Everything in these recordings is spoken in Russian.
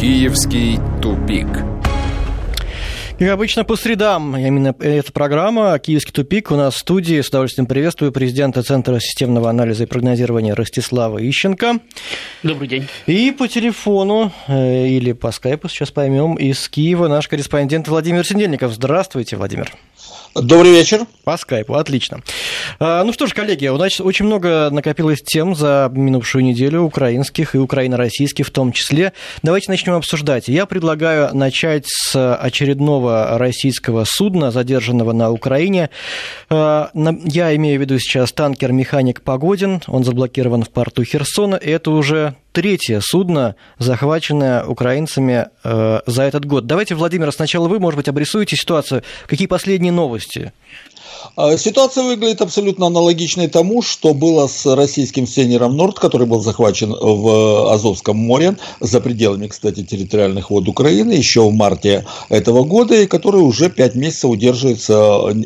Киевский тупик. Как обычно, по средам именно эта программа «Киевский тупик». У нас в студии с удовольствием приветствую президента Центра системного анализа и прогнозирования Ростислава Ищенко. Добрый день. И по телефону э, или по скайпу, сейчас поймем, из Киева наш корреспондент Владимир Сидельников. Здравствуйте, Владимир. Добрый вечер. По скайпу, отлично. А, ну что ж, коллеги, у нас очень много накопилось тем за минувшую неделю, украинских и украино-российских в том числе. Давайте начнем обсуждать. Я предлагаю начать с очередного российского судна, задержанного на Украине. А, я имею в виду сейчас танкер «Механик Погодин». Он заблокирован в порту Херсона. Это уже третье судно, захваченное украинцами э, за этот год. Давайте, Владимир, сначала вы, может быть, обрисуете ситуацию. Какие последние новости? А, ситуация выглядит абсолютно аналогичной тому, что было с российским сейнером Норд, который был захвачен в Азовском море, за пределами, кстати, территориальных вод Украины, еще в марте этого года, и который уже пять месяцев удерживается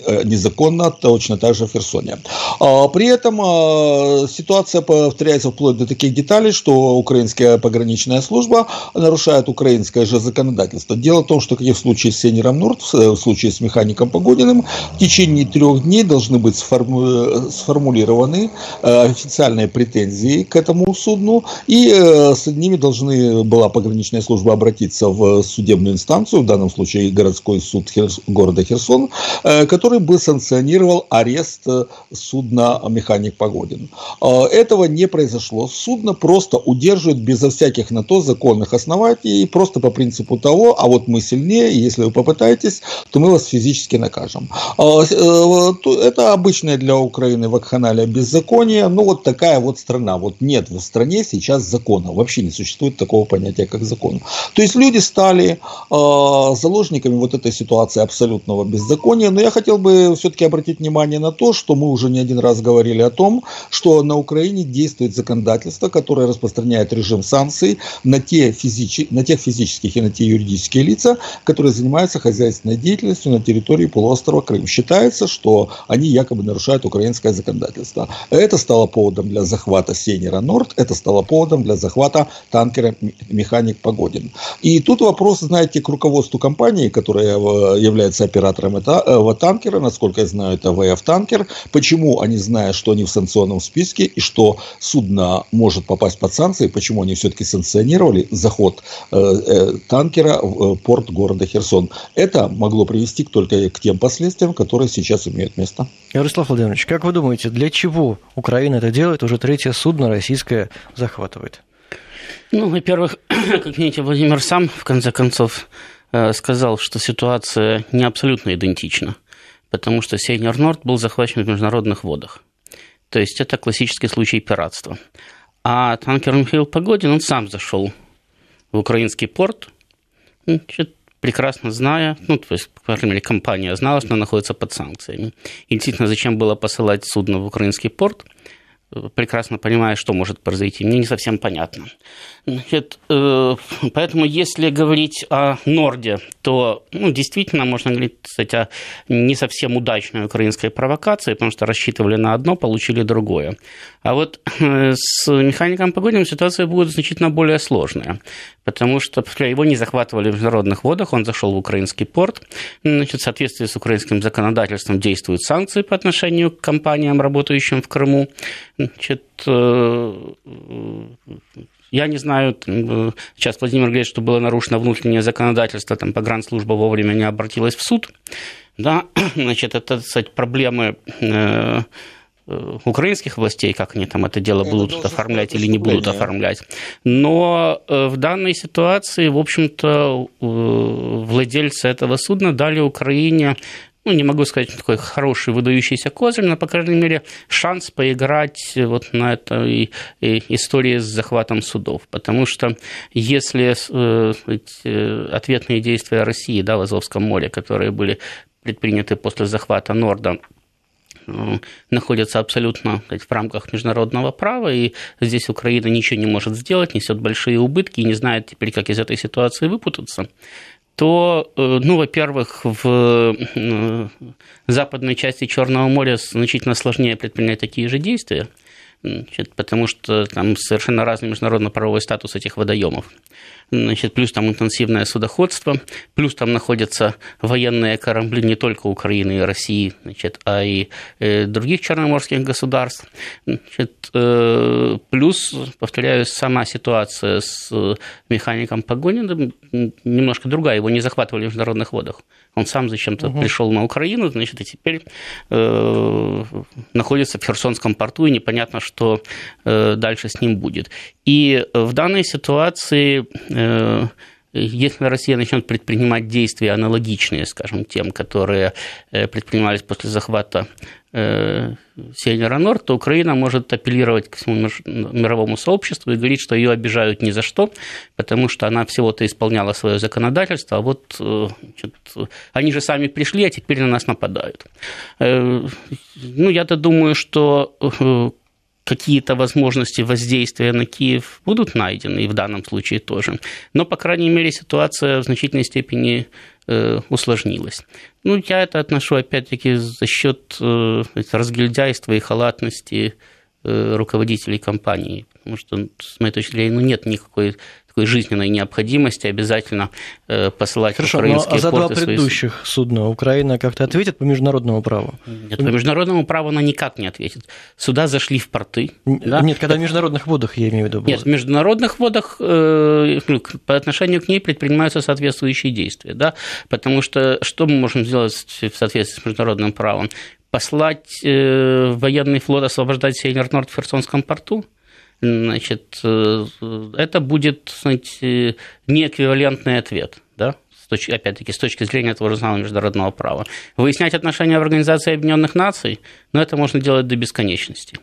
э, незаконно, точно так же в Херсоне. А, при этом а, ситуация повторяется вплоть до таких деталей, что украинская пограничная служба нарушает украинское же законодательство. Дело в том, что как и в случае с сейнером Норд, в случае с механиком Погодиным, в течение трех дней должны быть сформулированы э, официальные претензии к этому судну, и э, с ними должны была пограничная служба обратиться в судебную инстанцию, в данном случае городской суд города Херсон, э, который бы санкционировал арест судна «Механик Погодин». Этого не произошло. Судно просто удерживает безо всяких на то законных оснований, просто по принципу того, а вот мы сильнее, и если вы попытаетесь, то мы вас физически накажем это обычное для Украины вакханалия беззаконие, ну вот такая вот страна, вот нет в стране сейчас закона, вообще не существует такого понятия, как закон. То есть люди стали э, заложниками вот этой ситуации абсолютного беззакония, но я хотел бы все-таки обратить внимание на то, что мы уже не один раз говорили о том, что на Украине действует законодательство, которое распространяет режим санкций на, те физич... на тех физических и на те юридические лица, которые занимаются хозяйственной деятельностью на территории полуострова Крым. Считается, что они якобы нарушают украинское законодательство. Это стало поводом для захвата Сенера Норд, это стало поводом для захвата танкера Механик Погодин. И тут вопрос, знаете, к руководству компании, которая э, является оператором этого танкера, насколько я знаю, это ВФ Танкер, почему они, зная, что они в санкционном списке и что судно может попасть под санкции, почему они все-таки санкционировали заход э, э, танкера в порт города Херсон. Это могло привести только к тем последствиям, которые сейчас имеют место. Ярослав Владимирович, как вы думаете, для чего Украина это делает? Уже третье судно российское захватывает. Ну, во-первых, как видите, Владимир сам, в конце концов, э, сказал, что ситуация не абсолютно идентична, потому что Сейнер Норд был захвачен в международных водах. То есть это классический случай пиратства. А танкер Михаил Погодин, он сам зашел в украинский порт, прекрасно зная, ну, то есть, по крайней мере, компания знала, что она находится под санкциями. И действительно, зачем было посылать судно в украинский порт, прекрасно понимая, что может произойти, мне не совсем понятно. Значит, э, поэтому, если говорить о Норде, то ну, действительно можно говорить, кстати, о не совсем удачной украинской провокации, потому что рассчитывали на одно, получили другое. А вот э, с механиком Погодиным ситуация будет значительно более сложная, потому что его не захватывали в международных водах, он зашел в украинский порт. Значит, в соответствии с украинским законодательством действуют санкции по отношению к компаниям, работающим в Крыму. Значит, э, я не знаю, сейчас Владимир говорит, что было нарушено внутреннее законодательство, там погранслужба вовремя не обратилась в суд. Да, значит, это, кстати, проблемы э, э, украинских властей, как они там это дело это будут оформлять или не будут оформлять. Но э, в данной ситуации, в общем-то, владельцы этого судна дали Украине ну, не могу сказать, такой хороший выдающийся козырь, но, по крайней мере, шанс поиграть вот на этой истории с захватом судов. Потому что если э, э, ответные действия России да, в Азовском море, которые были предприняты после захвата Норда, находятся абсолютно в рамках международного права, и здесь Украина ничего не может сделать, несет большие убытки и не знает теперь, как из этой ситуации выпутаться, то, э, ну, во-первых, в западной части Черного моря значительно сложнее предпринять такие же действия. значит, потому что там совершенно разный международно-правовой статус этих водоемов значит, плюс там интенсивное судоходство, плюс там находятся военные корабли не только Украины и России, значит, а и э, других черноморских государств. Значит, э, плюс, повторяю, сама ситуация с механиком Погониным немножко другая, его не захватывали в международных водах. Он сам зачем-то угу. пришел на Украину, значит, и теперь э, находится в Херсонском порту, и непонятно, что э, дальше с ним будет. И в данной ситуации э, если Россия начнет предпринимать действия аналогичные, скажем, тем, которые э, предпринимались после захвата э, Севера Норд, то Украина может апеллировать к всему мировому сообществу и говорить, что ее обижают ни за что, потому что она всего-то исполняла свое законодательство, а вот э, значит, они же сами пришли, а теперь на нас нападают. Ну, я-то думаю, что какие-то возможности воздействия на Киев будут найдены, и в данном случае тоже. Но, по крайней мере, ситуация в значительной степени э, усложнилась. Ну, я это отношу, опять-таки, за счет э, разгильдяйства и халатности э, руководителей компании. Потому что, с моей точки зрения, ну, нет никакой такой жизненной необходимости обязательно э, посылать Хорошо, украинские но, а за порты. два предыдущих свои... судна Украина как-то ответит по международному праву? Нет, по международному праву она никак не ответит. Сюда зашли в порты. Да? Нет, когда в международных водах, я имею в виду. Было. Нет, в международных водах э, по отношению к ней предпринимаются соответствующие действия, да, потому что что мы можем сделать в соответствии с международным правом? Послать э, военный флот освобождать Север-Норд в Херсонском порту? Значит, э, это будет, знаете, неэквивалентный ответ, да, опять-таки, с точки зрения того же самого международного права. Выяснять отношения в Организации Объединенных Наций, но это можно делать до бесконечности.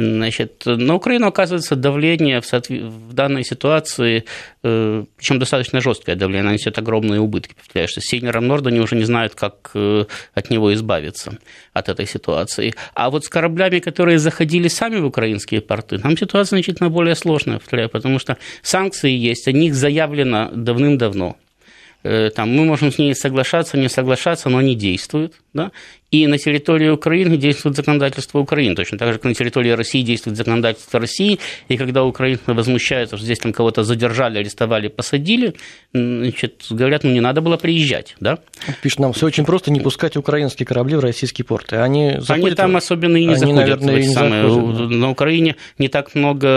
Значит, на Украину оказывается давление в, соответ... в данной ситуации, э, причем достаточно жесткое давление, она несет огромные убытки. Повторяю, что с Севером Нордоне уже не знают, как э, от него избавиться, от этой ситуации. А вот с кораблями, которые заходили сами в украинские порты, там ситуация значительно более сложная, повторяю, потому что санкции есть, о них заявлено давным-давно. Э, там, мы можем с ней соглашаться, не соглашаться, но они действуют. Да? И на территории Украины действует законодательство Украины, точно так же, как на территории России действует законодательство России, и когда Украина возмущается, что здесь там кого-то задержали, арестовали, посадили, значит, говорят, ну не надо было приезжать, да? Пишет нам, все очень просто, не пускать украинские корабли в российские порты. Они, заходят, они там особенно и не они, заходят. Наверное, не самые, заходят. На Украине не так много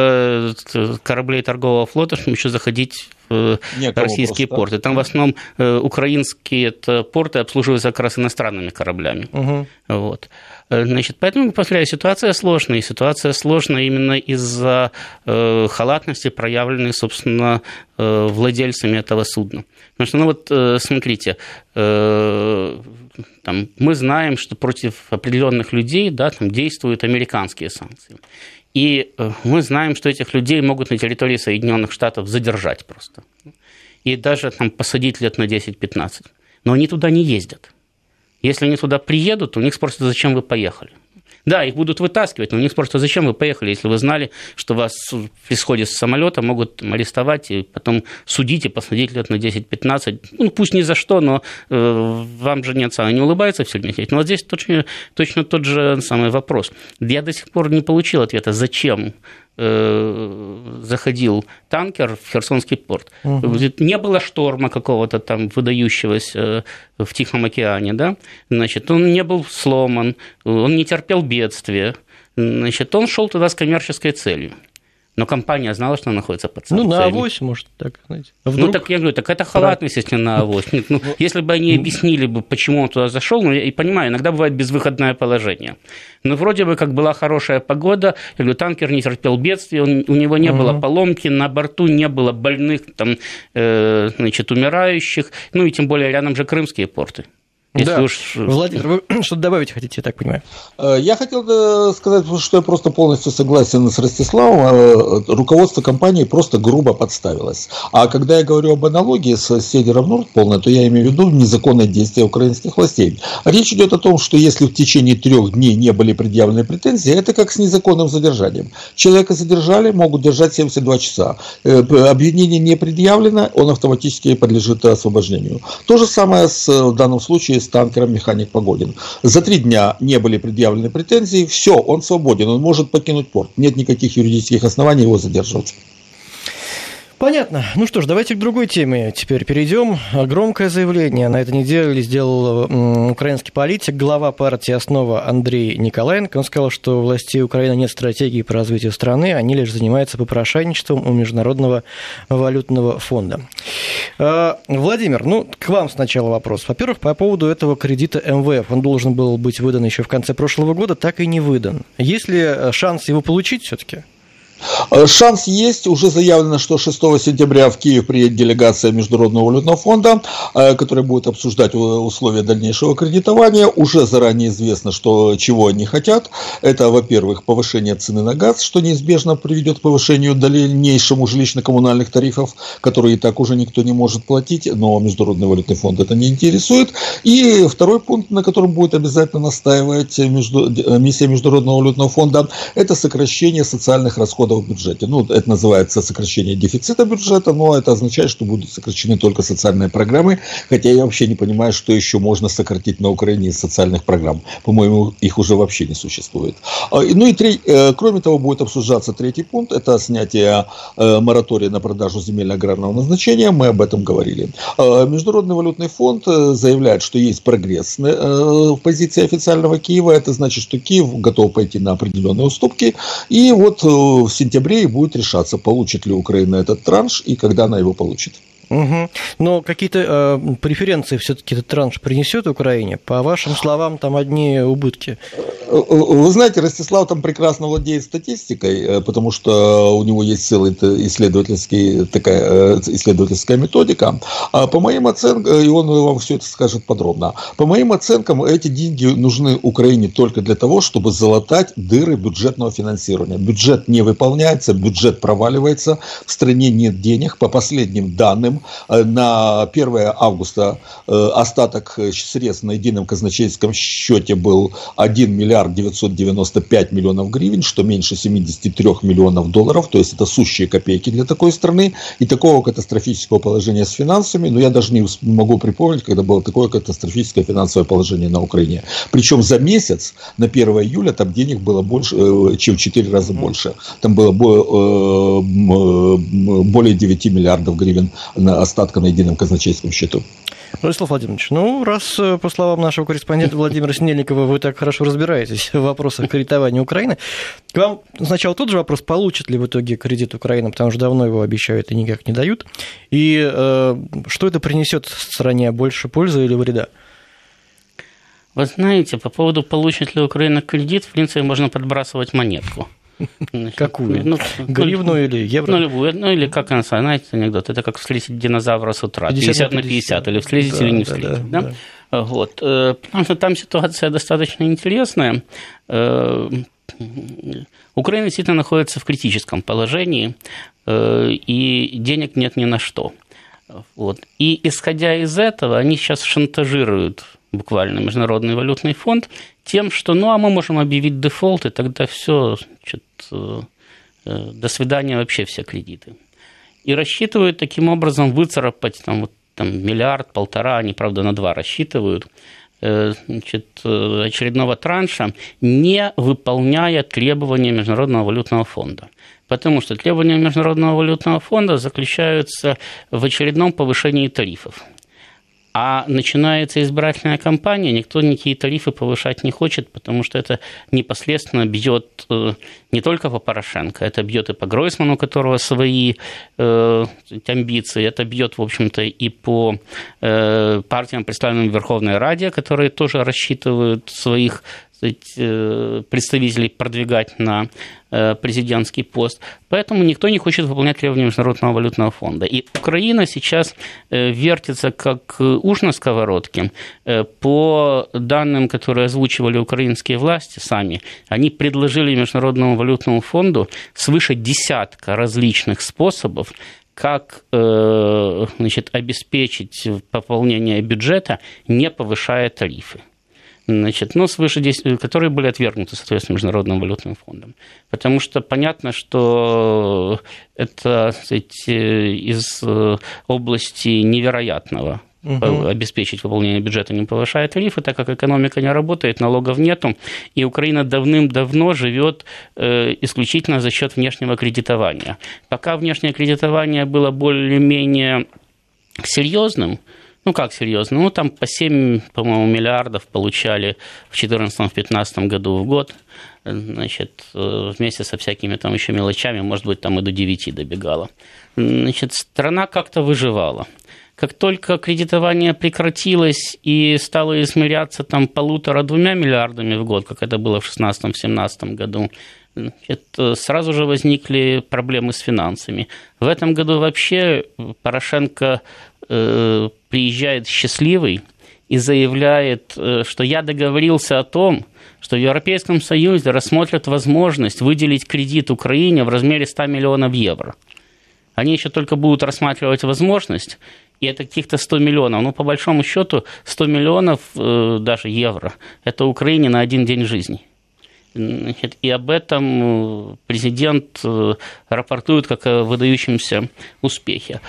э, кораблей торгового флота, чтобы еще заходить в Некого российские просто. порты. Там в основном э, украинские порты обслуживаются как раз иностранными кораблями. Угу. Вот. Э, значит, поэтому, повторяю, ситуация сложная. Ситуация сложная именно из-за э, халатности, проявленной, собственно, э, владельцами этого судна. Потому что, ну вот, э, смотрите, э, там, мы знаем, что против определенных людей да, там действуют американские санкции. И э, мы знаем, что этих людей могут на территории Соединенных Штатов задержать просто. И даже там, посадить лет на 10-15. Но они туда не ездят. Если они туда приедут, у них спросят, зачем вы поехали. Да, их будут вытаскивать, но у них спросят, зачем вы поехали, если вы знали, что вас при сходе с самолета могут арестовать и потом судить и посадить лет на 10-15. Ну, пусть не за что, но э, вам же нет, они улыбаются все время. Но вот здесь точно, точно тот же самый вопрос. Я до сих пор не получил ответа, зачем заходил танкер в Херсонский порт. Угу. Не было шторма какого-то там выдающегося э, в Тихом океане, да? Значит, он не был сломан, он не терпел бедствия. Значит, он шел туда с коммерческой целью. Но компания знала, что она находится под санкциями. Ну, на авось, может, так, знаете. А вдруг... Ну, так я говорю, так это халатность, если на авось. Нет, ну, ну, если бы они объяснили бы, почему он туда зашел, ну, я и понимаю, иногда бывает безвыходное положение. Но вроде бы как была хорошая погода, я говорю, танкер не терпел бедствия, он, у него не угу. было поломки, на борту не было больных, там, э, значит, умирающих, ну, и тем более рядом же крымские порты. Если да. уж... Владимир, вы что-то добавить хотите, я так понимаю? Э, я хотел э, сказать, что я просто полностью согласен с Ростиславом. Э, руководство компании просто грубо подставилось. А когда я говорю об аналогии с Севером Норд полной, то я имею в виду незаконное действие украинских властей. Речь идет о том, что если в течение трех дней не были предъявлены претензии, это как с незаконным задержанием. Человека задержали, могут держать 72 часа. Обвинение не предъявлено, он автоматически подлежит освобождению. То же самое с, в данном случае с танкером механик Погодин. За три дня не были предъявлены претензии, все, он свободен, он может покинуть порт. Нет никаких юридических оснований его задерживать. Понятно. Ну что ж, давайте к другой теме теперь перейдем. Громкое заявление на этой неделе сделал украинский политик, глава партии «Основа» Андрей Николаенко. Он сказал, что у властей Украины нет стратегии по развитию страны, они лишь занимаются попрошайничеством у Международного валютного фонда. А, Владимир, ну, к вам сначала вопрос. Во-первых, по поводу этого кредита МВФ. Он должен был быть выдан еще в конце прошлого года, так и не выдан. Есть ли шанс его получить все-таки? Э, шанс есть, уже заявлено, что 6 сентября в Киев приедет делегация Международного валютного фонда, э, которая будет обсуждать условия дальнейшего кредитования. Уже заранее известно, что, чего они хотят. Это, во-первых, повышение цены на газ, что неизбежно приведет к повышению дальнейшему жилищно-коммунальных тарифов, которые и так уже никто не может платить, но Международный валютный фонд это не интересует. И второй пункт, на котором будет обязательно настаивать между, миссия Международного валютного фонда, это сокращение социальных расходов в бюджете. Ну, это называется сокращение дефицита бюджета, но это означает, что будут сокращены только социальные программы, хотя я вообще не понимаю, что еще можно сократить на Украине из социальных программ. По-моему, их уже вообще не существует. А, ну и три, э, кроме того, будет обсуждаться третий пункт, это снятие э, моратория на продажу земельно-аграрного назначения, мы об этом говорили. А, Международный валютный фонд э, заявляет, что есть прогресс в позиции официального Киева, это значит, что Киев готов пойти на определенные уступки, и вот в сентябре и будет решаться, получит ли Украина этот транш и когда она его получит. Угу. Но какие-то э, преференции все-таки этот транш принесет Украине? По вашим словам, там одни убытки. Э, э, вы знаете, Ростислав там прекрасно владеет статистикой, э, потому что у него есть целая исследовательский, такая исследовательская методика. А по моим оценкам, и он вам все это скажет подробно, по моим оценкам, эти деньги нужны Украине только для того, чтобы залатать дыры бюджетного финансирования. Бюджет не выполняется, бюджет проваливается, в стране нет денег. По последним данным, на 1 августа остаток средств на едином казначейском счете был 1 миллиард миллиард 995 миллионов гривен, что меньше 73 миллионов долларов, то есть это сущие копейки для такой страны, и такого катастрофического положения с финансами, но я даже не могу припомнить, когда было такое катастрофическое финансовое положение на Украине. Причем за месяц, на 1 июля, там денег было больше, э, чем в 4 раза больше. Там было э, более 9 миллиардов гривен на остатка на едином казначейском счету. Владислав Владимирович, ну, раз, э, по словам нашего корреспондента Владимира Снельникова, вы так хорошо разбираетесь в вопросах кредитования Украины, к вам сначала тот же вопрос, получит ли в итоге кредит Украины, потому что давно его обещают и никак не дают, и э, что это принесет стране, больше пользы или вреда? Вы знаете, по поводу, получит ли Украина кредит, в принципе, можно подбрасывать монетку – Какую? Ну, Гривну или евро? Ну, любую. Ну, или как она, знаете, анекдот, это как встретить динозавра с утра. 50, 50 на 50, или встретить да, или не встретить. Да, да? Да. Вот. Э, потому что там ситуация достаточно интересная. Э, Украина действительно находится в критическом положении, э, и денег нет ни на что. Вот. И исходя из этого, они сейчас шантажируют буквально Международный валютный фонд тем, что ну а мы можем объявить дефолт, и тогда все, э, до свидания вообще все кредиты. И рассчитывают таким образом выцарапать там, вот, там, миллиард, полтора, они, правда, на два рассчитывают, э, значит, э, очередного транша, не выполняя требования Международного валютного фонда. Потому что требования Международного валютного фонда заключаются в очередном повышении тарифов. А начинается избирательная кампания, никто никакие тарифы повышать не хочет, потому что это непосредственно бьет э, не только по Порошенко, это бьет и по Гройсману, у которого свои э, амбиции, это бьет, в общем-то, и по э, партиям, представленным в Верховной Раде, которые тоже рассчитывают своих Э, представителей продвигать на э, президентский пост. Поэтому никто не хочет выполнять требования Международного валютного фонда. И Украина сейчас э, вертится как уж на сковородке. По данным, которые озвучивали украинские власти сами, они предложили Международному валютному фонду свыше десятка различных способов, как значит, обеспечить пополнение бюджета, не повышая тарифы значит, ну, свыше 10, которые были отвергнуты, соответственно, Международным валютным фондом. Потому что понятно, что это сказать, из области невероятного угу. обеспечить выполнение бюджета, не повышая тарифы, так как экономика не работает, налогов нету, и Украина давным-давно живет э, исключительно за счет внешнего кредитования. Пока внешнее кредитование было более-менее серьезным, ну, как серьезно? Ну, там по 7, по-моему, миллиардов получали в 2014-2015 году в год. Значит, э, вместе со всякими там еще мелочами, может быть, там и до 9 добегало. Значит, страна как-то выживала. Как только кредитование прекратилось и стало измеряться там полутора-двумя миллиардами в год, как это было в 2016-2017 году, это сразу же возникли проблемы с финансами. В этом году вообще Порошенко э, приезжает счастливый и заявляет, э, что я договорился о том, что в Европейском Союзе рассмотрят возможность выделить кредит Украине в размере 100 миллионов евро. Они еще только будут рассматривать возможность, и это каких-то 100 миллионов. Ну, по большому счету, 100 миллионов э, даже евро – это Украине на один день жизни. Значит, и об этом э, президент э, рапортует как о выдающемся успехе.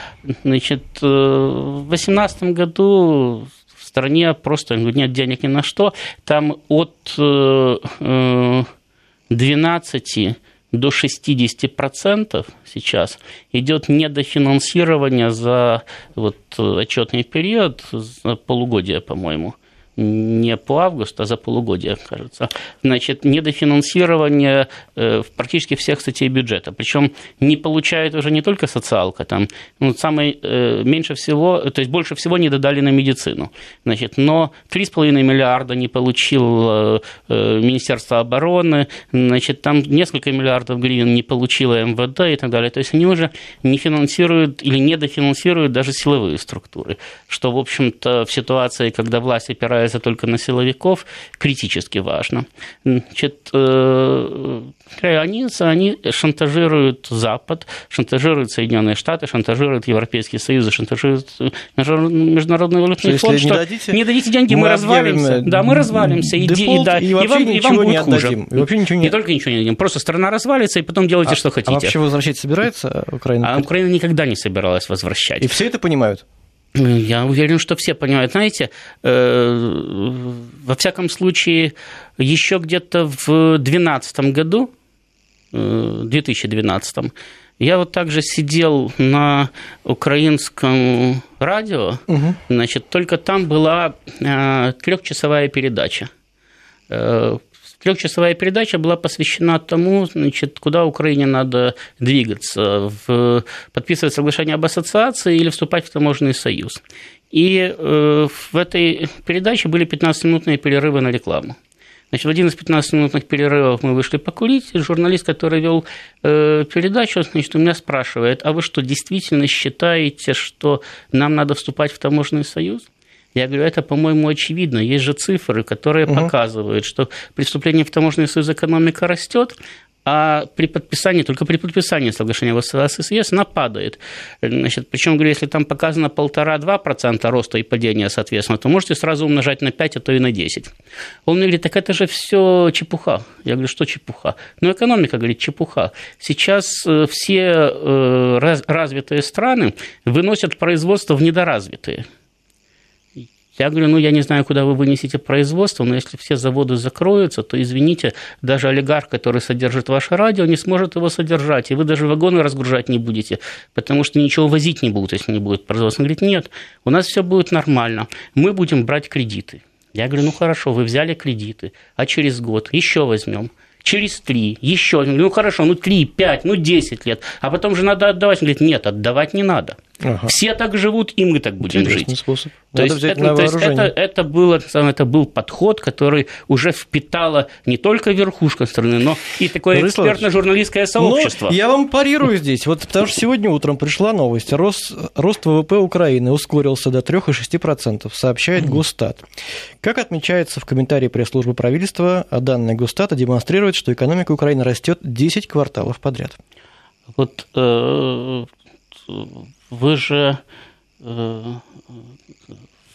Значит, в 2018 году в стране просто нет денег ни на что. Там от 12 до 60% сейчас идет недофинансирование за вот отчетный период, за полугодие, по-моему не по августу, а за полугодие, кажется. Значит, недофинансирование э, практически всех статей бюджета. Причем не получает уже не только социалка, там, ну, самое, э, меньше всего, то есть больше всего не додали на медицину. Значит, но 3,5 миллиарда не получил э, Министерство обороны, значит, там несколько миллиардов гривен не получило МВД и так далее. То есть они уже не финансируют или недофинансируют даже силовые структуры, что, в общем-то, в ситуации, когда власть опирается опирается только на силовиков, критически важно. Значит, э, они, они шантажируют Запад, шантажируют Соединенные Штаты, шантажируют Европейский Союз, шантажируют Международный валютный фонд, что, не, дадите, не дадите деньги, мы, мы развалимся. Да, мы развалимся, и, и, да, и, и, вам, и вам будет хуже. И вообще ничего не... не только ничего не дадим, просто страна развалится, и потом делайте, а, что хотите. А вообще возвращать собирается Украина? А Украина никогда не собиралась возвращать. И все это понимают? Я уверен, что все понимают. Знаете, э, во всяком случае, еще где-то в 2012 году, 2012, э, я вот также сидел на украинском радио, угу. значит, только там была э, трехчасовая передача Трехчасовая передача была посвящена тому, значит, куда Украине надо двигаться, в, подписывать соглашение об ассоциации или вступать в таможенный союз. И э, в этой передаче были 15-минутные перерывы на рекламу. Значит, в один из 15-минутных перерывов мы вышли покурить, и журналист, который вел э, передачу, значит, у меня спрашивает, а вы что, действительно считаете, что нам надо вступать в таможенный союз? Я говорю, это, по-моему, очевидно. Есть же цифры, которые угу. показывают, что при вступлении в таможенный союз экономика растет, а при подписании, только при подписании соглашения в СССР она падает. Значит, причем, говорю, если там показано полтора-два процента роста и падения, соответственно, то можете сразу умножать на 5, а то и на 10. Он мне говорит, так это же все чепуха. Я говорю, что чепуха? Ну, экономика, говорит, чепуха. Сейчас э, все э, развитые страны выносят производство в недоразвитые. Я говорю, ну, я не знаю, куда вы вынесете производство, но если все заводы закроются, то, извините, даже олигарх, который содержит ваше радио, не сможет его содержать, и вы даже вагоны разгружать не будете, потому что ничего возить не будут, если не будет производства. Он говорит, нет, у нас все будет нормально, мы будем брать кредиты. Я говорю, ну хорошо, вы взяли кредиты, а через год еще возьмем через три, еще, ну хорошо, ну три, пять, ну десять лет, а потом же надо отдавать. Он говорит, нет, отдавать не надо. Ага. Все так живут, и мы так будем Интересный жить. Способ. То есть, это, то есть это, это, было, это был подход, который уже впитала не только верхушка страны, но и такое экспертно-журналистское сообщество. Но я вам парирую здесь, вот потому что сегодня утром пришла новость. Рост, рост ВВП Украины ускорился до 3,6%, сообщает Госстат. Как отмечается в комментарии пресс-службы правительства, данные Госстата демонстрируют, что экономика Украины растет 10 кварталов подряд. Вот э, вы же э,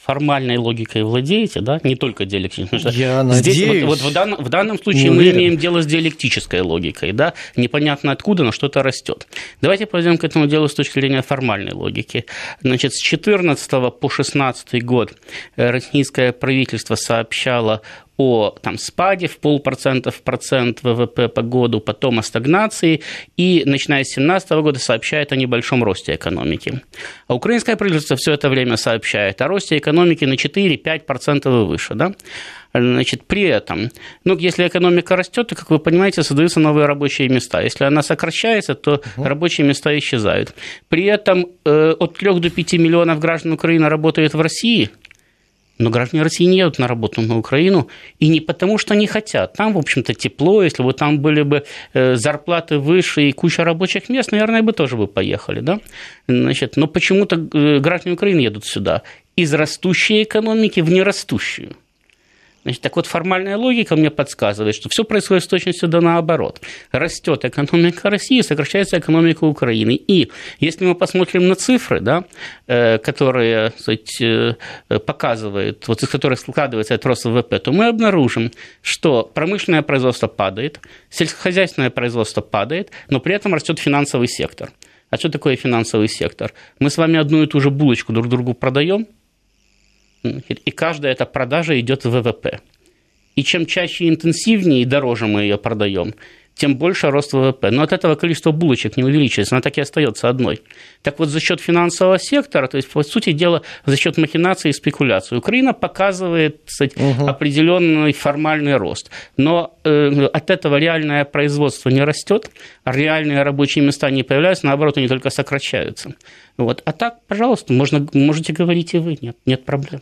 формальной логикой владеете, да, не только диалектической. Я здесь надеюсь. Вот, вот в, данном, в данном случае мы имеем дело с диалектической логикой, да, непонятно откуда, но что-то растет. Давайте пойдем к этому делу с точки зрения формальной логики. Значит, с 14 по 16 год э, российское правительство сообщало о там, спаде в полпроцента в процент ВВП по году, потом о стагнации, и начиная с 2017 года сообщает о небольшом росте экономики. А украинское правительство все это время сообщает о росте экономики на 4-5% и выше. Да? Значит, при этом, ну, если экономика растет, то, как вы понимаете, создаются новые рабочие места. Если она сокращается, то угу. рабочие места исчезают. При этом э, от 3 до 5 миллионов граждан Украины работают в России – но граждане России не едут на работу на Украину, и не потому, что не хотят. Там, в общем-то, тепло, если бы там были бы э, зарплаты выше и куча рабочих мест, наверное, бы тоже бы поехали. Да? Значит, но почему-то э, граждане Украины едут сюда из растущей экономики в нерастущую. Значит, так вот, формальная логика мне подсказывает, что все происходит с точностью да наоборот. Растет экономика России, сокращается экономика Украины. И если мы посмотрим на цифры, да, э, которые сказать, э, показывают, вот из которых складывается этот рост ВВП, то мы обнаружим, что промышленное производство падает, сельскохозяйственное производство падает, но при этом растет финансовый сектор. А что такое финансовый сектор? Мы с вами одну и ту же булочку друг другу продаем – и каждая эта продажа идет в ВВП. И чем чаще интенсивнее и дороже мы ее продаем, тем больше рост ВВП. Но от этого количество булочек не увеличивается, она так и остается одной. Так вот, за счет финансового сектора, то есть, по сути дела, за счет махинации и спекуляции, Украина показывает кстати, угу. определенный формальный рост. Но э, от этого реальное производство не растет, реальные рабочие места не появляются, наоборот, они только сокращаются. Вот. А так, пожалуйста, можно, можете говорить и вы, нет, нет проблем.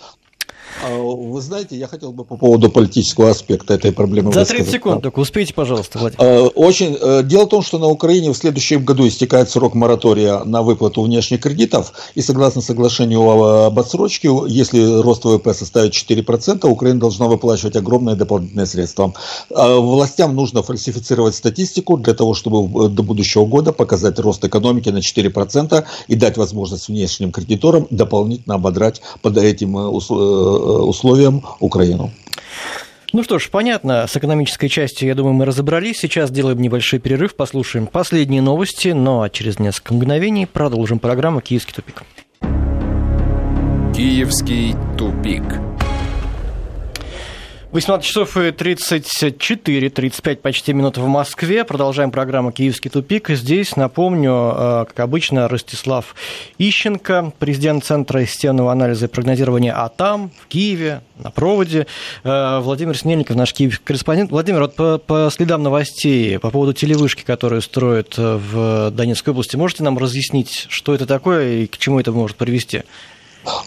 А, вы знаете, я хотел бы по поводу политического аспекта этой проблемы За 30 секунд только успейте, пожалуйста, Владимир. А, очень. Э, дело в том, что на Украине в следующем году истекает срок моратория на выплату внешних кредитов, и согласно соглашению об отсрочке, если рост ВВП составит 4%, Украина должна выплачивать огромные дополнительные средства. А, властям нужно фальсифицировать статистику для того, чтобы до будущего года показать рост экономики на 4% и дать возможность внешним кредиторам дополнительно ободрать под этим э, условием Э, условиям Украину. Ну что ж, понятно, с экономической частью, я думаю, мы разобрались. Сейчас делаем небольшой перерыв, послушаем последние новости, но ну, а через несколько мгновений продолжим программу «Киевский тупик». «Киевский тупик». 18 часов и 34, 35 почти минут в Москве. Продолжаем программу «Киевский тупик». Здесь, напомню, э, как обычно, Ростислав Ищенко, президент Центра системного анализа и прогнозирования АТАМ в Киеве, на проводе. Э, Владимир Снельников, наш киевский корреспондент. Владимир, вот по, по следам новостей, по поводу телевышки, которую строят в Донецкой области, можете нам разъяснить, что это такое и к чему это может привести?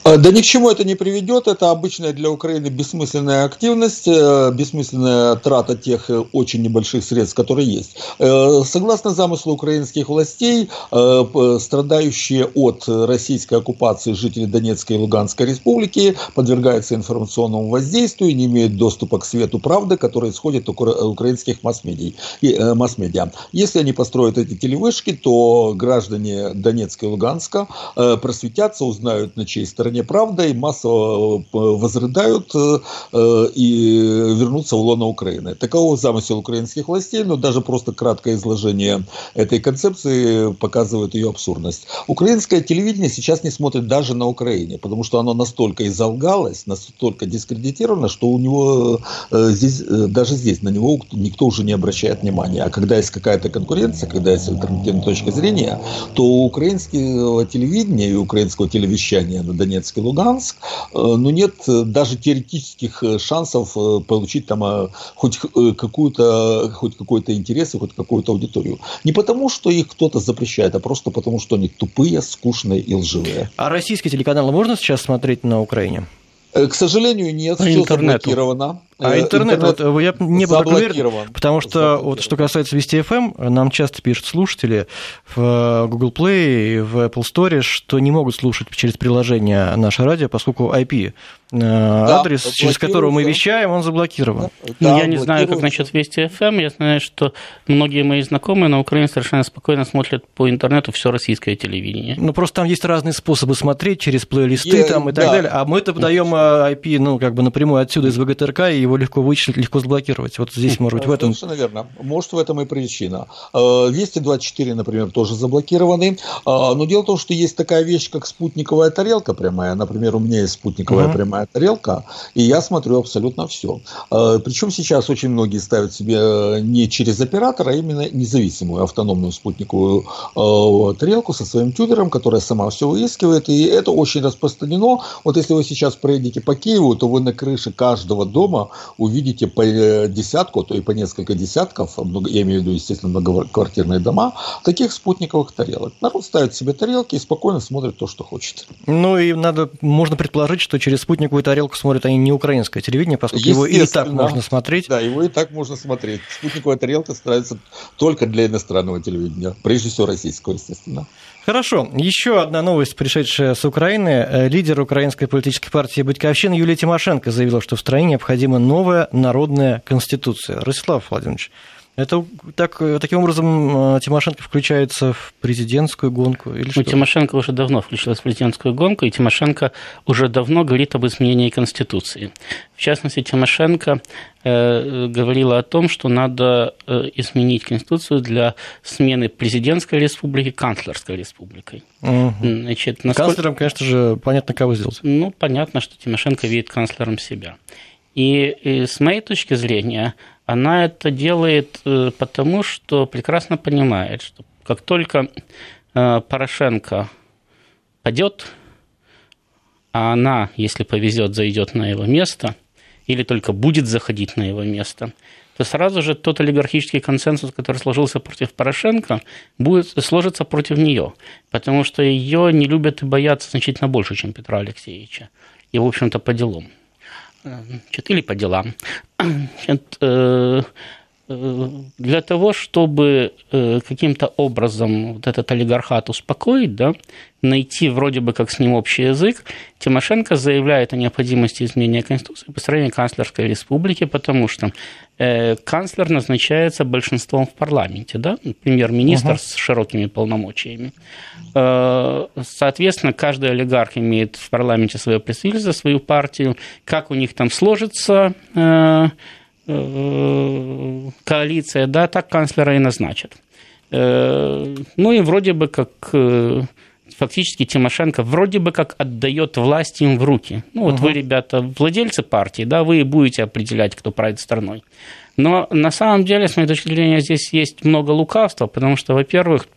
Э, да ни к чему это не приведет. Это обычная для Украины бессмысленная активность, э, бессмысленная трата тех э, очень небольших средств, которые есть. Согласно замыслу украинских властей, страдающие от российской оккупации жители Донецкой и Луганской республики подвергаются информационному воздействию и не имеют доступа к свету правды, который исходит от украинских масс-медиа. Если они построят эти телевышки, то граждане Донецка и Луганска просветятся, узнают, на чьей стороне правда и массово э, возрыдают э, э, и вернутся в лоно Украины. Таково замысел украинских властей, но даже просто краткое изложение этой концепции показывает ее абсурдность. Украинское телевидение сейчас не смотрит даже на Украине, потому что оно настолько изолгалось, настолько дискредитировано, что у него здесь, даже здесь на него никто уже не обращает внимания. А когда есть какая-то конкуренция, когда есть альтернативная точка зрения, то у украинского телевидения и украинского телевещания на Донецк и Луганск, э, но нет э, даже теоретических э, шансов получить там хоть какую-то, хоть какой-то интерес и хоть какую-то аудиторию. Не потому, что их кто-то запрещает, а просто потому, что они тупые, скучные и лживые. А российские телеканалы можно сейчас смотреть на Украине? К сожалению, нет, По все интернету. заблокировано. А интернет, интернет вот, я не был так уверен, потому что вот что касается Вести FM, эм, нам часто пишут слушатели в Google Play и в Apple Store, что не могут слушать через приложение наше радио, поскольку IP да, адрес, через который мы вещаем, он заблокирован. Да, ну, я не знаю, как насчет Вести ФМ. Я знаю, что многие мои знакомые на Украине совершенно спокойно смотрят по интернету все российское телевидение. Ну, просто там есть разные способы смотреть через плейлисты я, там и так да. далее. А мы-то подаем IP, ну, как бы напрямую отсюда из ВГТРК, и его легко вычислить, легко заблокировать. Вот здесь, может быть, в этом... Совершенно верно. Может, в этом и причина. Вести 24, например, тоже заблокированы. А, но дело в том, что есть такая вещь, как спутниковая тарелка прямая. Например, у меня есть спутниковая uh-huh. прямая тарелка, и я смотрю абсолютно все. А, Причем сейчас очень многие ставят себе э, не через оператора, а именно независимую автономную спутниковую э, тарелку со своим тюнером, которая сама все выискивает, и это очень распространено. Вот если вы сейчас проедете по Киеву, то вы на крыше каждого дома увидите по э, десятку, то и по несколько десятков, я имею в виду, естественно, многоквартирные дома, таких спутниковых тарелок. Народ ставит себе тарелки и спокойно смотрит то, что хочет. Ну и надо, можно предположить, что через спутниковую тарелку смотрят они не украинское телевидение, поскольку его и так можно смотреть. Да, его и так можно смотреть. Спутниковая тарелка ставится только для иностранного телевидения, прежде всего российского, естественно. Хорошо. Еще одна новость, пришедшая с Украины. Э, лидер украинской политической партии «Батьковщина» Юлия Тимошенко заявила, что в стране необходима новая народная конституция. Ростислав Владимирович, это так, таким образом э, Тимошенко включается в президентскую гонку? Или ну, что? Тимошенко уже давно включилась в президентскую гонку, и Тимошенко уже давно говорит об изменении Конституции. В частности, Тимошенко э, говорила о том, что надо э, изменить Конституцию для смены президентской республики канцлерской республикой. Угу. Значит, насколько... Канцлером, конечно же, понятно, кого сделать. Ну, понятно, что Тимошенко видит канцлером себя. И, и с моей точки зрения, она это делает э, потому, что прекрасно понимает, что как только э, Порошенко падет, а она, если повезет, зайдет на его место, или только будет заходить на его место, то сразу же тот олигархический консенсус, который сложился против Порошенко, будет сложиться против нее, потому что ее не любят и боятся значительно больше, чем Петра Алексеевича. И, в общем-то, по делам или по делам. Значит, для того, чтобы э, каким-то образом вот этот олигархат успокоить, да, найти вроде бы как с ним общий язык, Тимошенко заявляет о необходимости изменения Конституции по строению канцлерской республики, потому что э, канцлер назначается большинством в парламенте, да, премьер-министр uh-huh. с широкими полномочиями. Э, соответственно, каждый олигарх имеет в парламенте свое представительство, свою партию. Как у них там сложится э, э, коалиция, да, так канцлера и назначат. Э, ну и вроде бы как э, фактически Тимошенко вроде бы как отдает власть им в руки. Ну вот угу. вы, ребята, владельцы партии, да, вы будете определять, кто правит страной. Но на самом деле, с моей точки зрения, здесь есть много лукавства, потому что, во-первых,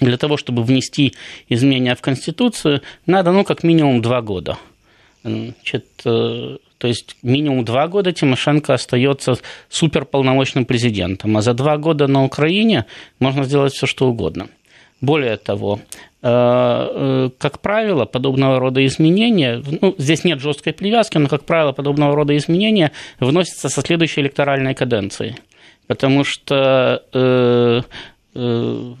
для того, чтобы внести изменения в Конституцию, надо, ну, как минимум два года. Значит, э, то есть минимум два года Тимошенко остается суперполномочным президентом, а за два года на Украине можно сделать все, что угодно. Более того, э, э, как правило, подобного рода изменения, ну, здесь нет жесткой привязки, но, как правило, подобного рода изменения вносятся со следующей электоральной каденции. Потому что э, э,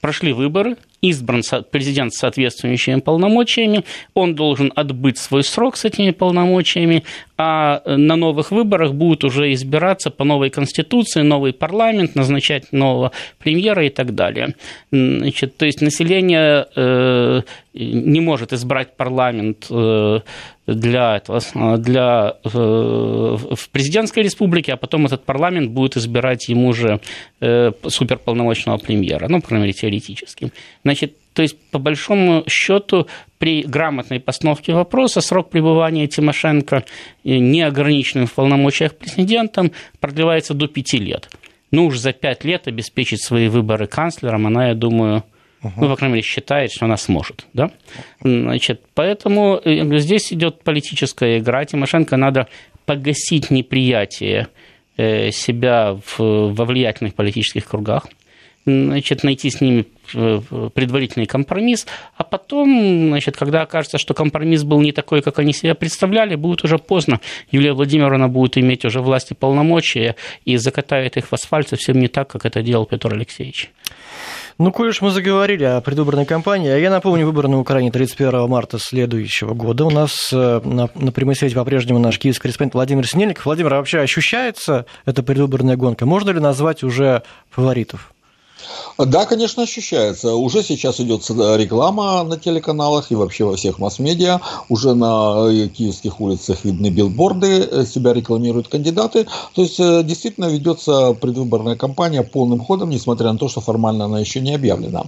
прошли выборы, избран президент с соответствующими полномочиями, он должен отбыть свой срок с этими полномочиями, а на новых выборах будет уже избираться по новой конституции, новый парламент, назначать нового премьера и так далее. Значит, то есть население э, не может избрать парламент э, для этого, для, э, в президентской республике, а потом этот парламент будет избирать ему же э, суперполномочного премьера, ну, по крайней мере, теоретически. Значит, то есть, по большому счету, при грамотной постановке вопроса срок пребывания Тимошенко неограниченным в полномочиях президентом продлевается до пяти лет. Ну уж за пять лет обеспечить свои выборы канцлером она, я думаю, Угу. Ну, по крайней мере, считает, что она сможет. Да? Значит, поэтому э, здесь идет политическая игра. Тимошенко надо погасить неприятие э, себя в, во влиятельных политических кругах, значит, найти с ними э, предварительный компромисс, а потом, значит, когда окажется, что компромисс был не такой, как они себе представляли, будет уже поздно. Юлия Владимировна будет иметь уже власти полномочия и закатает их в асфальт совсем не так, как это делал Петр Алексеевич. Ну, коль уж мы заговорили о предвыборной кампании, а я напомню, выборы на Украине 31 марта следующего года. У нас э, на, на прямой связи по-прежнему наш киевский корреспондент Владимир Снельников. Владимир, а вообще ощущается эта предвыборная гонка? Можно ли назвать уже фаворитов? Да, конечно, ощущается. Уже сейчас идет реклама на телеканалах и вообще во всех масс-медиа. Уже на э, киевских улицах видны билборды, э, себя рекламируют кандидаты. То есть, э, действительно ведется предвыборная кампания полным ходом, несмотря на то, что формально она еще не объявлена.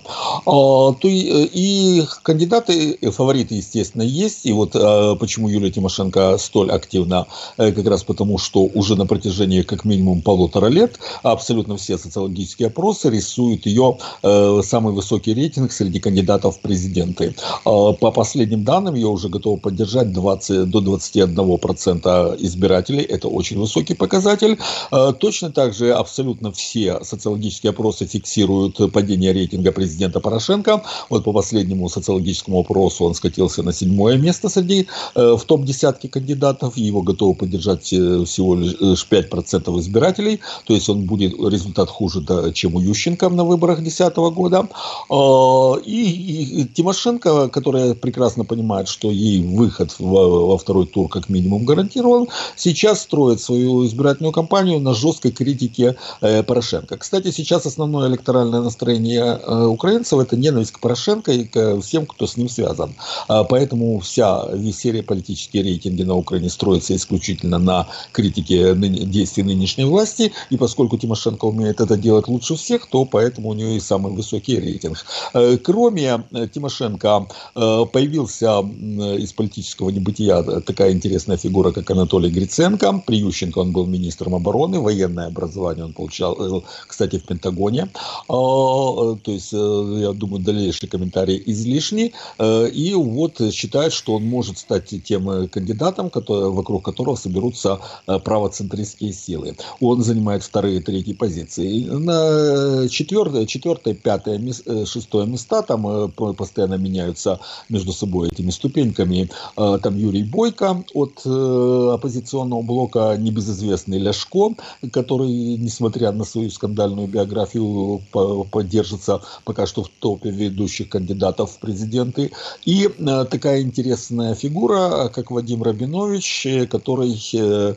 А, и кандидаты, фавориты, естественно, есть. И вот почему Юлия Тимошенко столь активна, как раз потому, что уже на протяжении как минимум полутора лет абсолютно все социологические опросы рисуют ее ее э, самый высокий рейтинг среди кандидатов в президенты. Э, по последним данным, ее уже готовы поддержать 20, до 21% избирателей. Это очень высокий показатель. Э, точно так же абсолютно все социологические опросы фиксируют падение рейтинга президента Порошенко. Вот по последнему социологическому опросу он скатился на седьмое место среди в топ-десятки кандидатов. Его готовы поддержать всего лишь 5% избирателей. То есть он будет результат хуже, чем у Ющенко на выборах выборах 2010 года. А, и, и Тимошенко, которая прекрасно понимает, что ей выход во, во второй тур как минимум гарантирован, сейчас строит свою избирательную кампанию на жесткой критике э, Порошенко. Кстати, сейчас основное электоральное настроение э, украинцев – это ненависть к Порошенко и к всем, кто с ним связан. Поэтому вся серия политические рейтинги на Украине строится исключительно на критике действий нынешней власти. И поскольку Тимошенко умеет это делать лучше всех, то поэтому нее и самый высокий рейтинг. Э, кроме э, Тимошенко э, появился из политического небытия такая интересная фигура, как Анатолий Гриценко. При Ющенко он был министром обороны, военное образование он получал, кстати, в Пентагоне. То есть, я думаю, дальнейший комментарий излишний. И вот считает, что он может стать тем кандидатом, который, вокруг которого соберутся правоцентристские силы. Он занимает вторые и третьи позиции. На четвертое, четвертое, пятое, э, шестое места, там э, постоянно меняются между собой этими ступеньками. Э, там Юрий Бойко от оппозиционного блока, небезызвестный Ляшко, который, несмотря на свою скандальную биографию, поддержится пока что в топе ведущих кандидатов в президенты. И такая интересная фигура, как Вадим Рабинович, который сейчас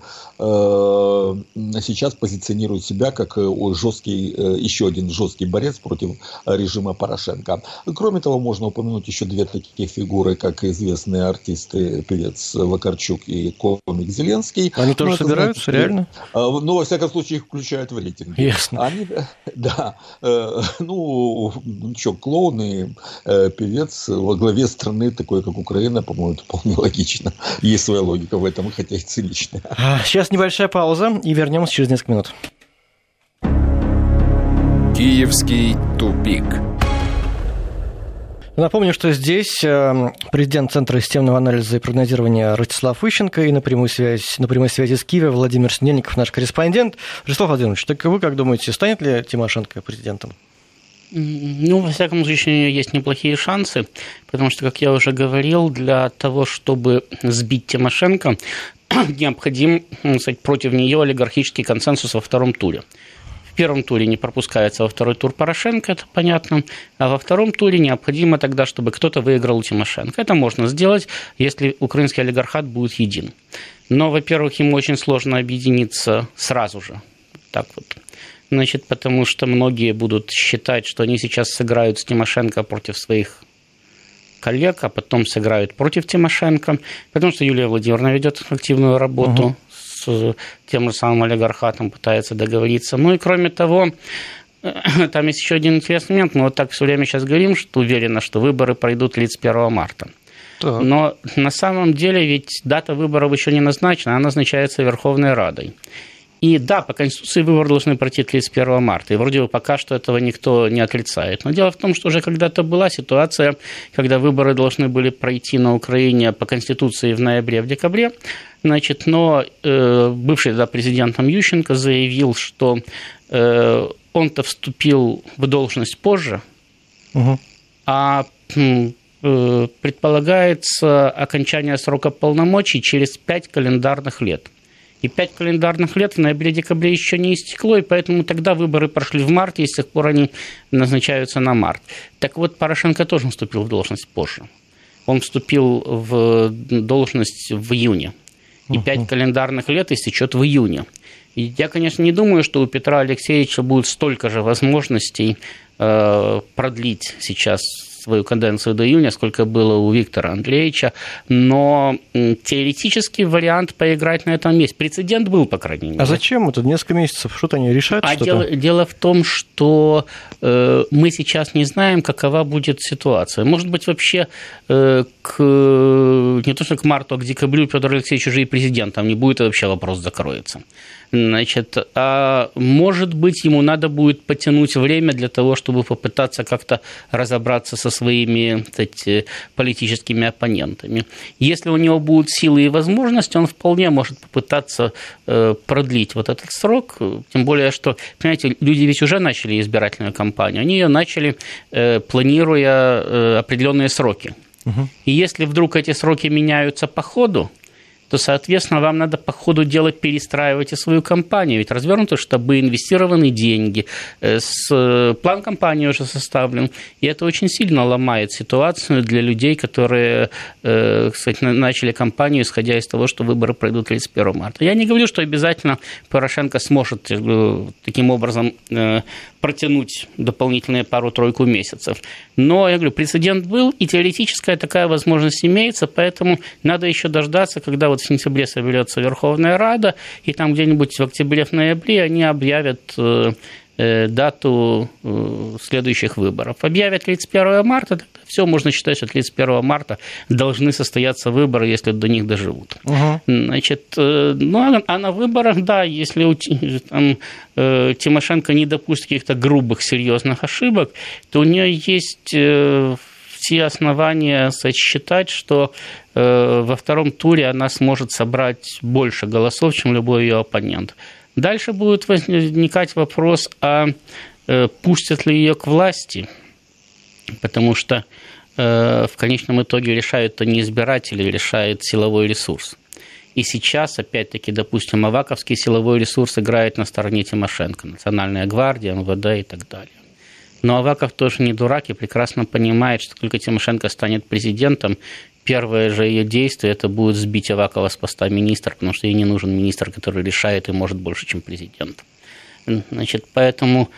позиционирует себя как жесткий, еще один жесткий борец борец против режима Порошенко. Кроме того, можно упомянуть еще две такие фигуры, как известные артисты, певец Вакарчук и комик Зеленский. Они тоже ну, собираются, знаете, реально? А, ну, во всяком случае, их включают в рейтинг. Ясно. Они, да, э, ну, что, клоуны, э, певец во главе страны, такой, как Украина, по-моему, это вполне логично. Есть своя логика в этом, хотя и циничная. Сейчас небольшая пауза, и вернемся через несколько минут. Киевский тупик. Напомню, что здесь э, президент Центра системного анализа и прогнозирования Ростислав Ищенко и на прямой связи, на прямой связи с Киевом Владимир Снельников, наш корреспондент. Ростислав Владимирович, так вы как думаете, станет ли Тимошенко президентом? Ну, во всяком случае, у нее есть неплохие шансы, потому что, как я уже говорил, для того, чтобы сбить Тимошенко, необходим, сказать, против нее олигархический консенсус во втором туре первом туре не пропускается во второй тур Порошенко, это понятно, а во втором туре необходимо тогда, чтобы кто-то выиграл у Тимошенко. Это можно сделать, если украинский олигархат будет един. Но, во-первых, ему очень сложно объединиться сразу же. Так вот. Значит, потому что многие будут считать, что они сейчас сыграют с Тимошенко против своих коллег, а потом сыграют против Тимошенко, потому что Юлия Владимировна ведет активную работу угу с тем же самым олигархатом пытается договориться. Ну и кроме того, там есть еще один интересный момент. Мы вот так все время сейчас говорим, что уверенно, что выборы пройдут 31 марта. Так. Но на самом деле ведь дата выборов еще не назначена, она назначается Верховной Радой. И да, по Конституции выборы должны пройти 31 марта. И вроде бы пока что этого никто не отрицает. Но дело в том, что уже когда-то была ситуация, когда выборы должны были пройти на Украине по Конституции в ноябре, в декабре. Значит, но э, бывший да, президентом Ющенко заявил, что э, он-то вступил в должность позже, угу. а э, предполагается окончание срока полномочий через пять календарных лет – И пять календарных лет в ноябре-декабре еще не истекло, и поэтому тогда выборы прошли в марте, и с тех пор они назначаются на март. Так вот, Порошенко тоже вступил в должность позже. Он вступил в должность в июне. И пять календарных лет истечет в июне. И я, конечно, не думаю, что у Петра Алексеевича будет столько же возможностей э, продлить сейчас свою каденцию до июня, сколько было у Виктора Андреевича, но теоретически вариант поиграть на этом есть. Прецедент был, по крайней мере. А зачем это? Несколько месяцев. Что-то они решают? А дело, дело в том, что э, мы сейчас не знаем, какова будет ситуация. Может быть, вообще э, к, не то что к марту, а к декабрю Петр Алексеевич уже и президентом не будет, и вообще вопрос закроется. Значит, а может быть, ему надо будет потянуть время для того, чтобы попытаться как-то разобраться со своими кстати, политическими оппонентами. Если у него будут силы и возможности, он вполне может попытаться э, продлить вот этот срок. Тем более, что, понимаете, люди ведь уже начали избирательную кампанию. Они ее начали, э, планируя э, определенные сроки. И если вдруг эти сроки меняются по ходу, то, соответственно, вам надо по ходу дела перестраивать и свою компанию. Ведь развернуты штабы, инвестированы деньги, э, с, э, план компании уже составлен. И это очень сильно ломает ситуацию для людей, которые э, кстати, начали кампанию, исходя из того, что выборы пройдут 31 марта. Я не говорю, что обязательно Порошенко сможет таким образом протянуть дополнительные пару-тройку месяцев. Но, я говорю, прецедент был, и теоретическая такая возможность имеется, поэтому надо еще дождаться, когда вот в сентябре соберется Верховная Рада, и там где-нибудь в октябре-ноябре они объявят э, э, дату э, следующих выборов. Объявят 31 марта, тогда все, можно считать, что 31 марта должны состояться выборы, если до них доживут. Угу. Значит, ну, а, а на выборах, да, если у, там, Тимошенко не допустит каких-то грубых, серьезных ошибок, то у нее есть все основания считать, что во втором туре она сможет собрать больше голосов, чем любой ее оппонент. Дальше будет возникать вопрос, а э, пустят ли ее к власти, потому что э, в конечном итоге решают это не избиратели, решает силовой ресурс. И сейчас, опять-таки, допустим, Аваковский силовой ресурс играет на стороне Тимошенко, Национальная гвардия, МВД и так далее. Но Аваков тоже не дурак и прекрасно понимает, что только Тимошенко станет президентом, первое же ее действие это будет сбить Авакова с поста министра, потому что ей не нужен министр, который решает и может больше, чем президент. Значит, поэтому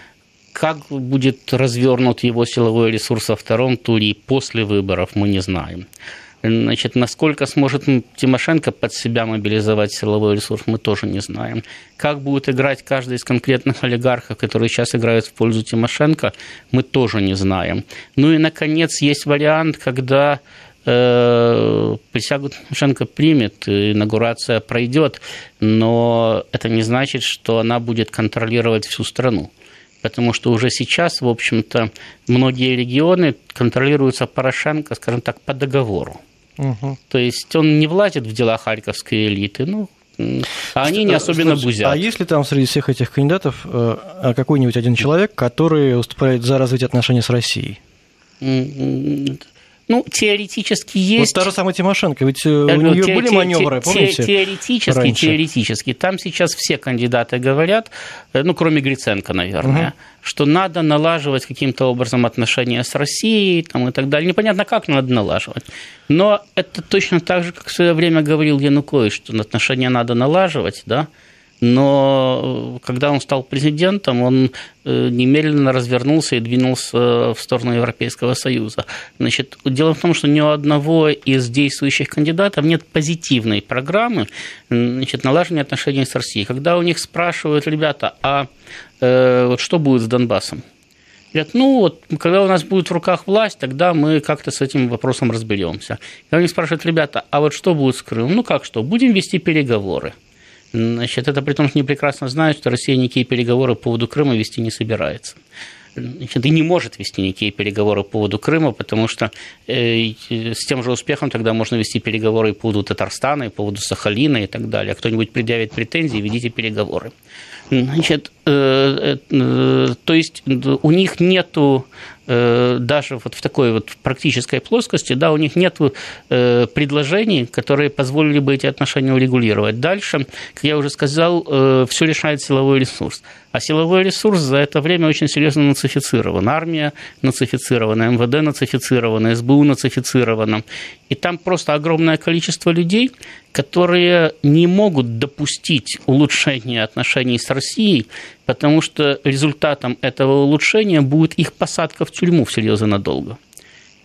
как будет развернут его силовой ресурс во втором туре и после выборов, мы не знаем. Значит, насколько сможет Тимошенко под себя мобилизовать силовой ресурс, мы тоже не знаем. Как будет играть каждый из конкретных олигархов, которые сейчас играют в пользу Тимошенко, мы тоже не знаем. Ну и, наконец, есть вариант, когда присягу Тимошенко примет, инаугурация пройдет, но это не значит, что она будет контролировать всю страну потому что уже сейчас, в общем-то, многие регионы контролируются Порошенко, скажем так, по договору. Угу. То есть он не влазит в дела харьковской элиты, ну, а они не особенно бузят. А есть ли там среди всех этих кандидатов э, какой-нибудь один человек, который выступает за развитие отношений с Россией? Ну, теоретически есть. Вот та же самая Тимошенко, ведь э, у нее те, были те, маневры, те, помните? Теоретически, раньше? теоретически. Там сейчас все кандидаты говорят, э, ну, кроме Гриценко, наверное, угу. что надо налаживать каким-то образом отношения с Россией там, и так далее. Непонятно, как надо налаживать. Но это точно так же, как в свое время говорил Янукович, что отношения надо налаживать, да, но когда он стал президентом, он э, немедленно развернулся и двинулся в сторону Европейского Союза. Значит, дело в том, что ни у одного из действующих кандидатов нет позитивной программы значит, налаживания отношений с Россией. Когда у них спрашивают, ребята, а э, вот что будет с Донбассом? Говорят, ну вот, когда у нас будет в руках власть, тогда мы как-то с этим вопросом разберемся. Когда они спрашивают, ребята, а вот что будет с Крымом? Ну как что, будем вести переговоры. Значит, это при том, что они прекрасно знают, что Россия никакие переговоры по поводу Крыма вести не собирается. Значит, и не может вести никакие переговоры по поводу Крыма, потому что э, с тем же успехом тогда можно вести переговоры по поводу Татарстана, и по поводу Сахалина и так далее. Кто-нибудь предъявит претензии, ведите переговоры. Значит, э, э, то есть у них нету даже вот в такой вот практической плоскости, да, у них нет э, предложений, которые позволили бы эти отношения урегулировать. Дальше, как я уже сказал, э, все решает силовой ресурс. А силовой ресурс за это время очень серьезно нацифицирован. Армия нацифицирована, МВД нацифицирована, СБУ нацифицирована. И там просто огромное количество людей, которые не могут допустить улучшения отношений с Россией, потому что результатом этого улучшения будет их посадка в тюрьму всерьез и надолго.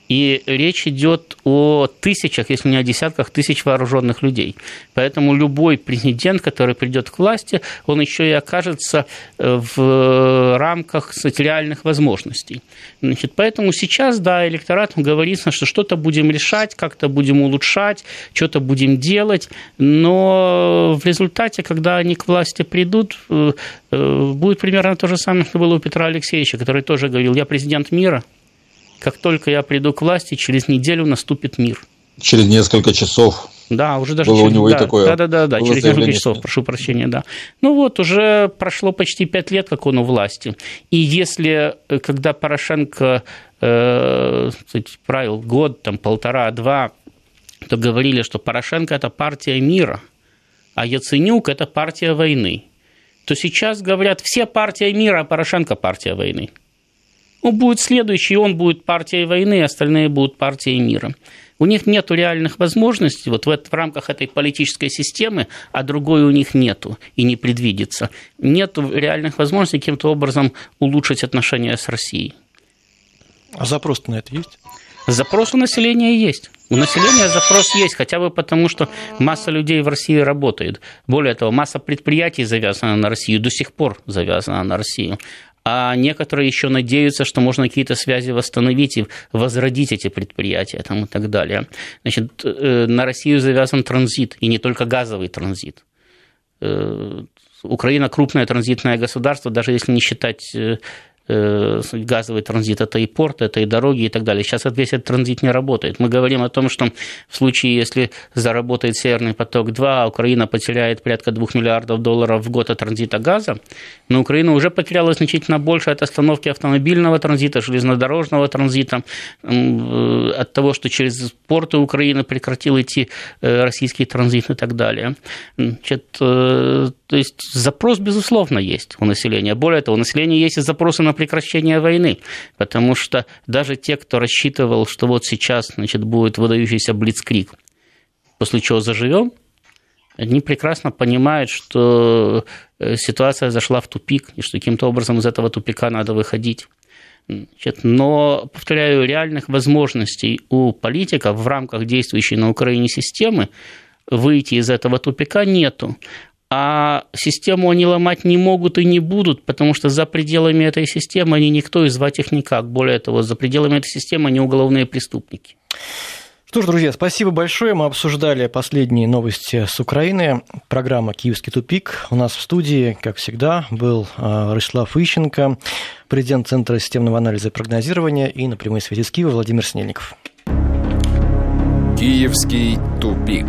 И речь идет о тысячах, если не о десятках тысяч вооруженных людей. Поэтому любой президент, который придет к власти, он еще и окажется э, в рамках реальных возможностей. Значит, поэтому сейчас, да, электорату говорится, что что-то будем решать, как-то будем улучшать, что-то будем делать, но в результате, когда они к власти придут, э, э, будет примерно то же самое, что было у Петра Алексеевича, который тоже говорил, я президент мира – как только я приду к власти, через неделю наступит мир. Через несколько часов. Да, уже даже было через, у него да, и такое. Да, да, да, да через несколько часов, прошу прощения, да. Ну вот, уже прошло почти пять лет, как он у власти. И если, э, когда Порошенко э, правил год, там, полтора, два, то говорили, что Порошенко – это партия мира, а Яценюк – это партия войны, то сейчас говорят, все партия мира, а Порошенко – партия войны. Ну, будет следующий, он будет партией войны, остальные будут партией мира. У них нет реальных возможностей вот в, в рамках этой политической системы, а другой у них нету и не предвидится. Нет реальных возможностей каким-то образом улучшить отношения с Россией. А запрос на это есть? Запрос у населения есть. У населения запрос есть, хотя бы потому, что масса людей в России работает. Более того, масса предприятий завязана на Россию, до сих пор завязана на Россию а некоторые еще надеются, что можно какие-то связи восстановить и возродить эти предприятия там, и так далее. Значит, э, на Россию завязан транзит, и не только газовый транзит. Э, Украина крупное транзитное государство, даже если не считать э, газовый транзит, это и порт, это и дороги и так далее. Сейчас весь этот транзит не работает. Мы говорим о том, что в случае, если заработает Северный поток-2, Украина потеряет порядка 2 миллиардов долларов в год от транзита газа, но Украина уже потеряла значительно больше от остановки автомобильного транзита, железнодорожного транзита, э, от того, что через порты Украины прекратил идти э, российский транзит и так далее. Значит, то есть запрос, безусловно, есть у населения. Более того, у населения есть и запросы на прекращение войны, потому что даже те, кто рассчитывал, что вот сейчас значит, будет выдающийся блицкрик, после чего заживем, они прекрасно понимают, что э, ситуация зашла в тупик, и что каким-то образом из этого тупика надо выходить. Значит, но, повторяю, реальных возможностей у политиков в рамках действующей на Украине системы выйти из этого тупика нету а систему они ломать не могут и не будут, потому что за пределами этой системы они никто и звать их никак. Более того, за пределами этой системы они уголовные преступники. Что ж, друзья, спасибо большое. Мы обсуждали последние новости с Украины. Программа «Киевский тупик». У нас в студии, как всегда, был а, Ростислав Ищенко, президент Центра системного анализа и прогнозирования, и на прямой связи с Киева Владимир Снельников. «Киевский тупик».